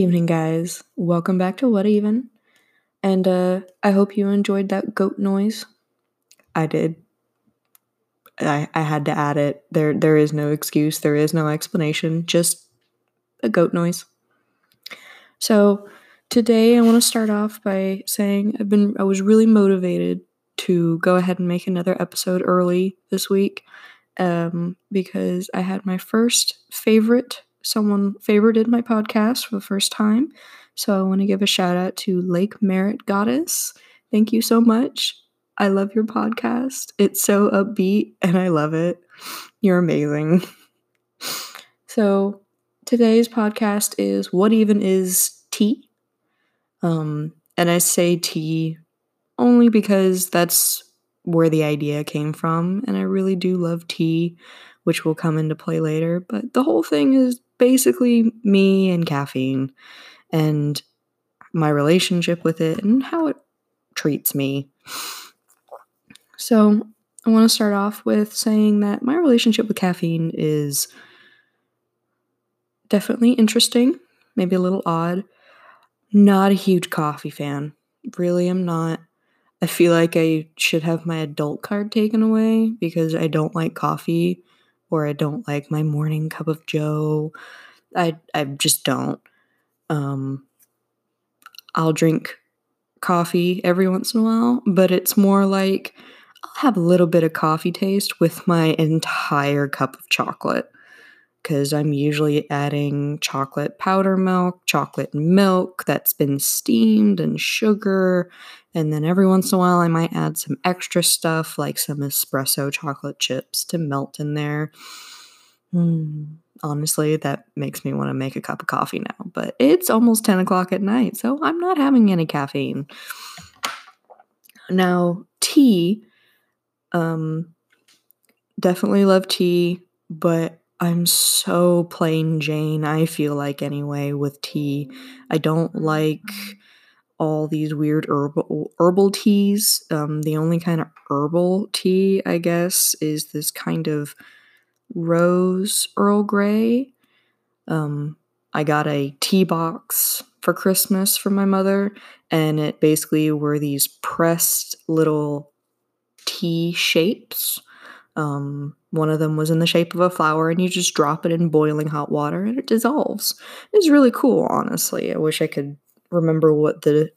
Evening, guys. Welcome back to What Even. And uh, I hope you enjoyed that goat noise. I did. I, I had to add it. There there is no excuse, there is no explanation, just a goat noise. So today I want to start off by saying I've been I was really motivated to go ahead and make another episode early this week um, because I had my first favorite someone favorited my podcast for the first time. So I want to give a shout out to Lake Merritt Goddess. Thank you so much. I love your podcast. It's so upbeat and I love it. You're amazing. So today's podcast is What Even Is Tea? Um, and I say tea only because that's where the idea came from. And I really do love tea, which will come into play later. But the whole thing is basically me and caffeine and my relationship with it and how it treats me. So, I want to start off with saying that my relationship with caffeine is definitely interesting, maybe a little odd. Not a huge coffee fan. Really, I'm not. I feel like I should have my adult card taken away because I don't like coffee or I don't like my morning cup of joe. I I just don't. Um I'll drink coffee every once in a while, but it's more like I'll have a little bit of coffee taste with my entire cup of chocolate because I'm usually adding chocolate powder milk, chocolate milk that's been steamed, and sugar. And then every once in a while, I might add some extra stuff like some espresso chocolate chips to melt in there. Mm, honestly, that makes me want to make a cup of coffee now. But it's almost 10 o'clock at night, so I'm not having any caffeine. Now, tea, um, definitely love tea, but I'm so plain Jane, I feel like, anyway, with tea. I don't like all these weird herbal herbal teas. Um, the only kind of herbal tea, I guess, is this kind of rose Earl Grey. Um, I got a tea box for Christmas from my mother, and it basically were these pressed little tea shapes. Um, one of them was in the shape of a flower, and you just drop it in boiling hot water and it dissolves. It's really cool, honestly. I wish I could remember what the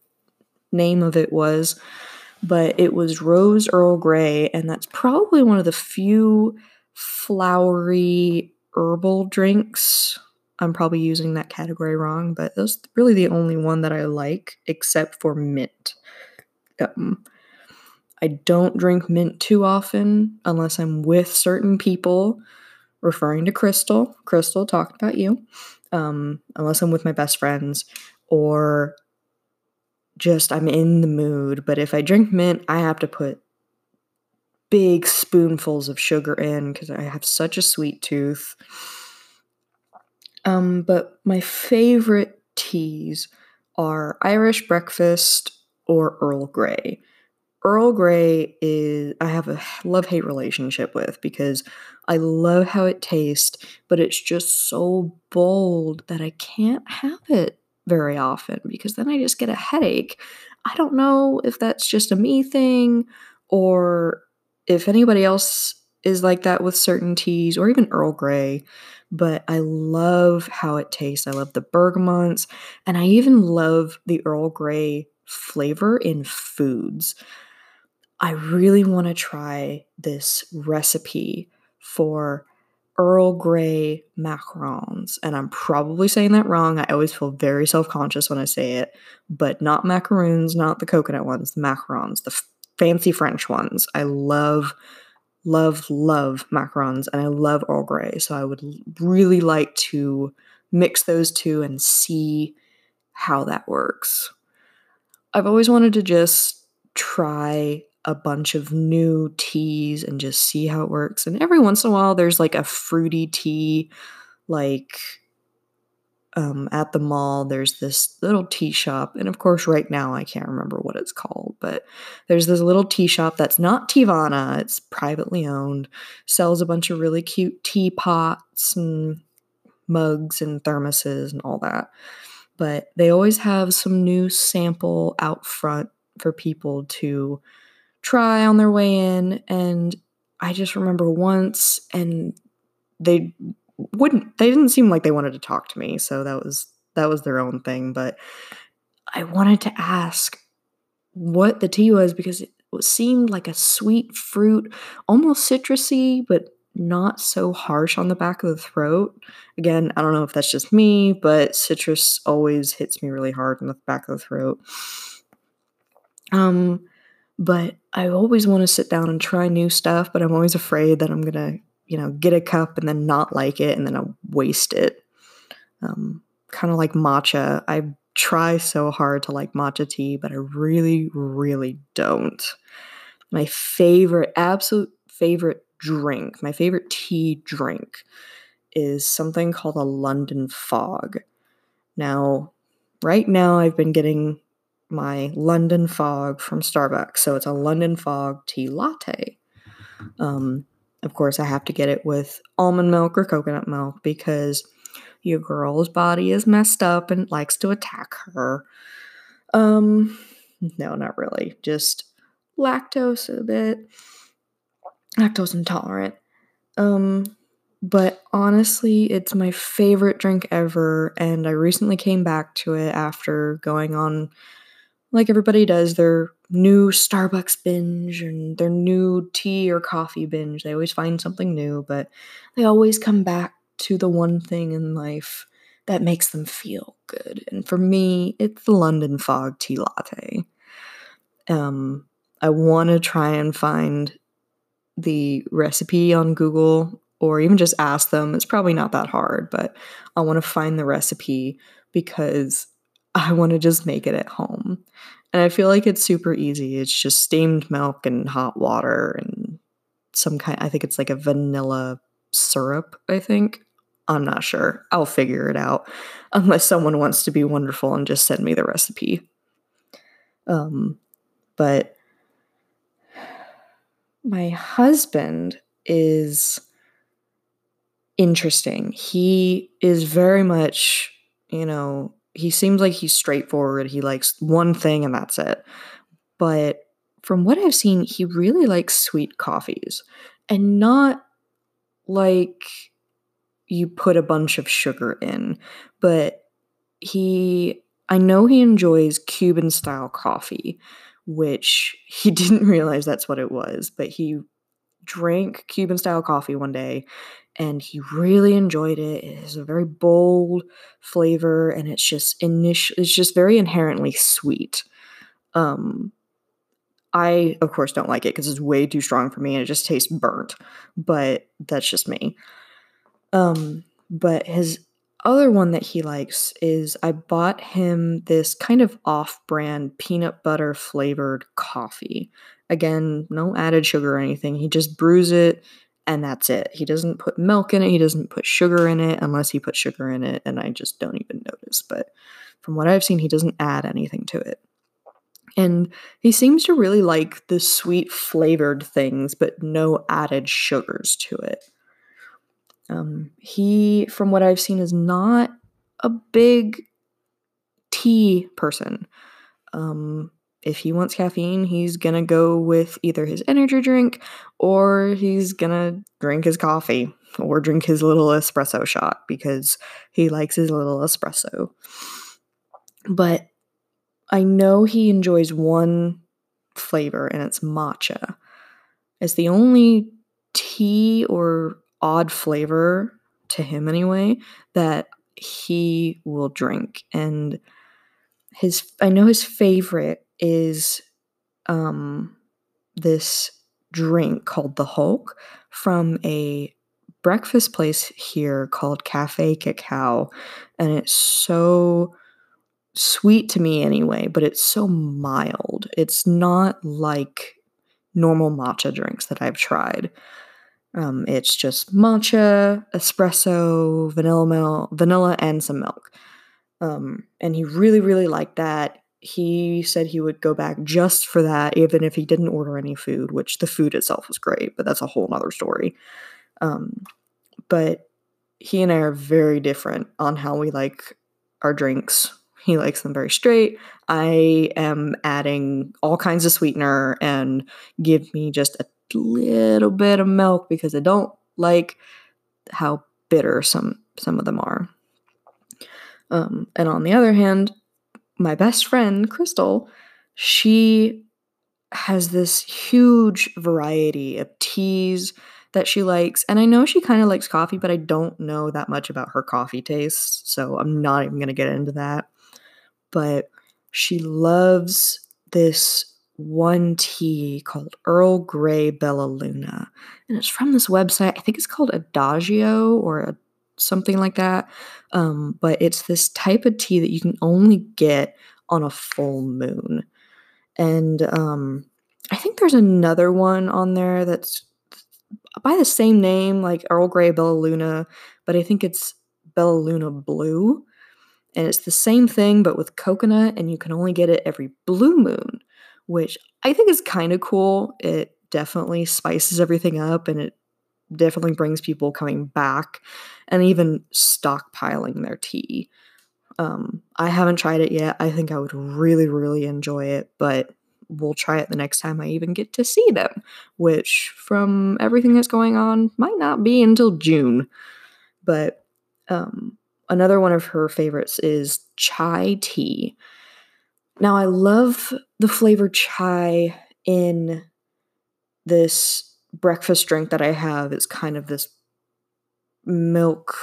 name of it was, but it was Rose Earl Grey, and that's probably one of the few flowery herbal drinks. I'm probably using that category wrong, but that's really the only one that I like, except for mint. Um, I don't drink mint too often unless I'm with certain people, referring to Crystal. Crystal, talking about you. Um, unless I'm with my best friends or just I'm in the mood. But if I drink mint, I have to put big spoonfuls of sugar in because I have such a sweet tooth. Um, but my favorite teas are Irish breakfast or Earl Grey. Earl Grey is I have a love hate relationship with because I love how it tastes, but it's just so bold that I can't have it very often because then I just get a headache. I don't know if that's just a me thing or if anybody else is like that with certain teas or even Earl Grey, but I love how it tastes. I love the bergamots, and I even love the Earl Grey flavor in foods. I really want to try this recipe for Earl Grey macarons. And I'm probably saying that wrong. I always feel very self conscious when I say it, but not macaroons, not the coconut ones, the macarons, the f- fancy French ones. I love, love, love macarons and I love Earl Grey. So I would really like to mix those two and see how that works. I've always wanted to just try a bunch of new teas and just see how it works. And every once in a while, there's like a fruity tea, like um, at the mall, there's this little tea shop. And of course, right now, I can't remember what it's called, but there's this little tea shop that's not Teavana, it's privately owned, sells a bunch of really cute teapots and mugs and thermoses and all that. but they always have some new sample out front for people to try on their way in. And I just remember once, and they wouldn't, they didn't seem like they wanted to talk to me. So that was, that was their own thing. But I wanted to ask what the tea was because it seemed like a sweet fruit, almost citrusy, but not so harsh on the back of the throat. Again, I don't know if that's just me, but citrus always hits me really hard in the back of the throat. Um, but I always want to sit down and try new stuff, but I'm always afraid that I'm gonna, you know, get a cup and then not like it and then I'll waste it. Um, kind of like matcha. I try so hard to like matcha tea, but I really, really don't. My favorite, absolute favorite drink, my favorite tea drink is something called a London Fog. Now, right now, I've been getting my London Fog from Starbucks. So it's a London Fog tea latte. Um, of course, I have to get it with almond milk or coconut milk because your girl's body is messed up and likes to attack her. Um, no, not really. Just lactose a bit lactose intolerant. Um, but honestly, it's my favorite drink ever, and I recently came back to it after going on, like everybody does, their new Starbucks binge and their new tea or coffee binge. They always find something new, but they always come back to the one thing in life that makes them feel good. And for me, it's the London Fog tea latte. Um, I want to try and find the recipe on Google or even just ask them. It's probably not that hard, but I want to find the recipe because I want to just make it at home. And I feel like it's super easy. It's just steamed milk and hot water and some kind I think it's like a vanilla syrup, I think. I'm not sure. I'll figure it out unless someone wants to be wonderful and just send me the recipe. Um but my husband is interesting. He is very much, you know, he seems like he's straightforward. He likes one thing and that's it. But from what I've seen, he really likes sweet coffees and not like you put a bunch of sugar in, but he I know he enjoys Cuban style coffee, which he didn't realize that's what it was, but he drank Cuban style coffee one day and he really enjoyed it. It is a very bold flavor and it's just initial it's just very inherently sweet. Um I of course don't like it because it's way too strong for me and it just tastes burnt, but that's just me. Um but his other one that he likes is I bought him this kind of off brand peanut butter flavored coffee. Again, no added sugar or anything. He just brews it and that's it. He doesn't put milk in it, he doesn't put sugar in it unless he puts sugar in it, and I just don't even notice. But from what I've seen, he doesn't add anything to it. And he seems to really like the sweet flavored things, but no added sugars to it. Um, he, from what I've seen, is not a big tea person. Um, if he wants caffeine, he's gonna go with either his energy drink or he's gonna drink his coffee or drink his little espresso shot because he likes his little espresso. But I know he enjoys one flavor and it's matcha. It's the only tea or odd flavor to him anyway that he will drink and his I know his favorite is um this drink called the Hulk from a breakfast place here called Cafe Cacao and it's so sweet to me anyway, but it's so mild. It's not like normal matcha drinks that I've tried. Um, it's just matcha, espresso, vanilla milk, vanilla, and some milk. Um, and he really, really liked that. He said he would go back just for that, even if he didn't order any food, which the food itself was great, but that's a whole nother story. Um, but he and I are very different on how we like our drinks He likes them very straight. I am adding all kinds of sweetener and give me just a little bit of milk because I don't like how bitter some some of them are. Um, and on the other hand, my best friend Crystal, she has this huge variety of teas that she likes. And I know she kind of likes coffee, but I don't know that much about her coffee tastes. So I'm not even going to get into that. But she loves this one tea called Earl Grey Bella Luna. And it's from this website. I think it's called Adagio or a, something like that. Um, but it's this type of tea that you can only get on a full moon. And um, I think there's another one on there that's by the same name, like Earl Grey Bella Luna, but I think it's Bella Luna Blue. And it's the same thing, but with coconut, and you can only get it every blue moon, which I think is kind of cool. It definitely spices everything up and it definitely brings people coming back and even stockpiling their tea. Um, I haven't tried it yet. I think I would really, really enjoy it, but we'll try it the next time I even get to see them, which, from everything that's going on, might not be until June. But um, another one of her favorites is chai tea. Now, I love the flavor chai in this breakfast drink that I have. is kind of this milk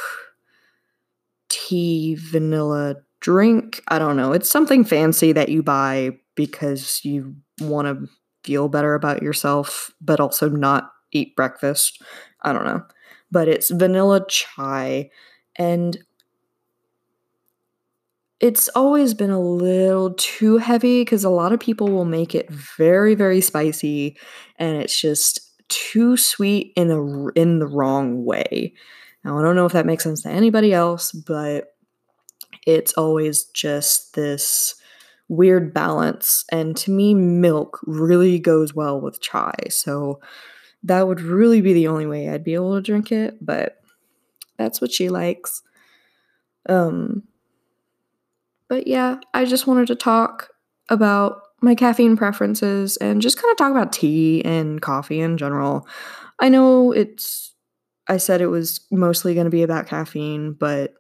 tea vanilla drink. I don't know. It's something fancy that you buy because you want to feel better about yourself, but also not eat breakfast. I don't know. But it's vanilla chai. And it's always been a little too heavy because a lot of people will make it very, very spicy. And it's just too sweet in a in the wrong way. Now I don't know if that makes sense to anybody else, but it's always just this weird balance. And to me, milk really goes well with chai. So that would really be the only way I'd be able to drink it, but that's what she likes. Um but yeah, I just wanted to talk about my caffeine preferences and just kind of talk about tea and coffee in general. I know it's I said it was mostly going to be about caffeine, but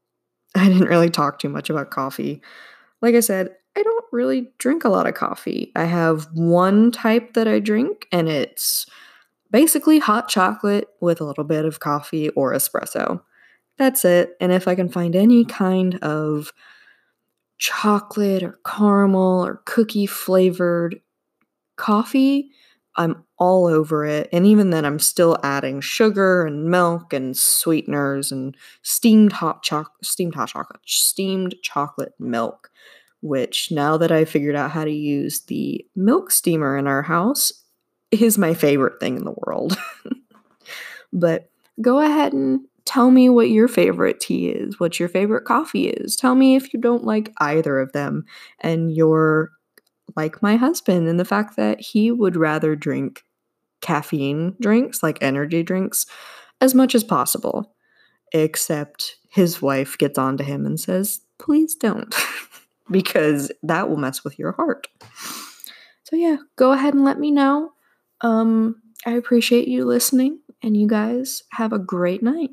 I didn't really talk too much about coffee. Like I said, I don't really drink a lot of coffee. I have one type that I drink, and it's basically hot chocolate with a little bit of coffee or espresso. That's it. And if I can find any kind of chocolate or caramel or cookie flavored coffee, I'm all over it. And even then, I'm still adding sugar and milk and sweeteners and steamed hot chocolate, steamed hot chocolate, steamed chocolate milk which now that I figured out how to use the milk steamer in our house is my favorite thing in the world. but go ahead and tell me what your favorite tea is, what your favorite coffee is. Tell me if you don't like either of them and you're like my husband and the fact that he would rather drink caffeine drinks like energy drinks as much as possible. Except his wife gets on to him and says, please don't. because that will mess with your heart. So yeah, go ahead and let me know. Um, I appreciate you listening, and you guys have a great night.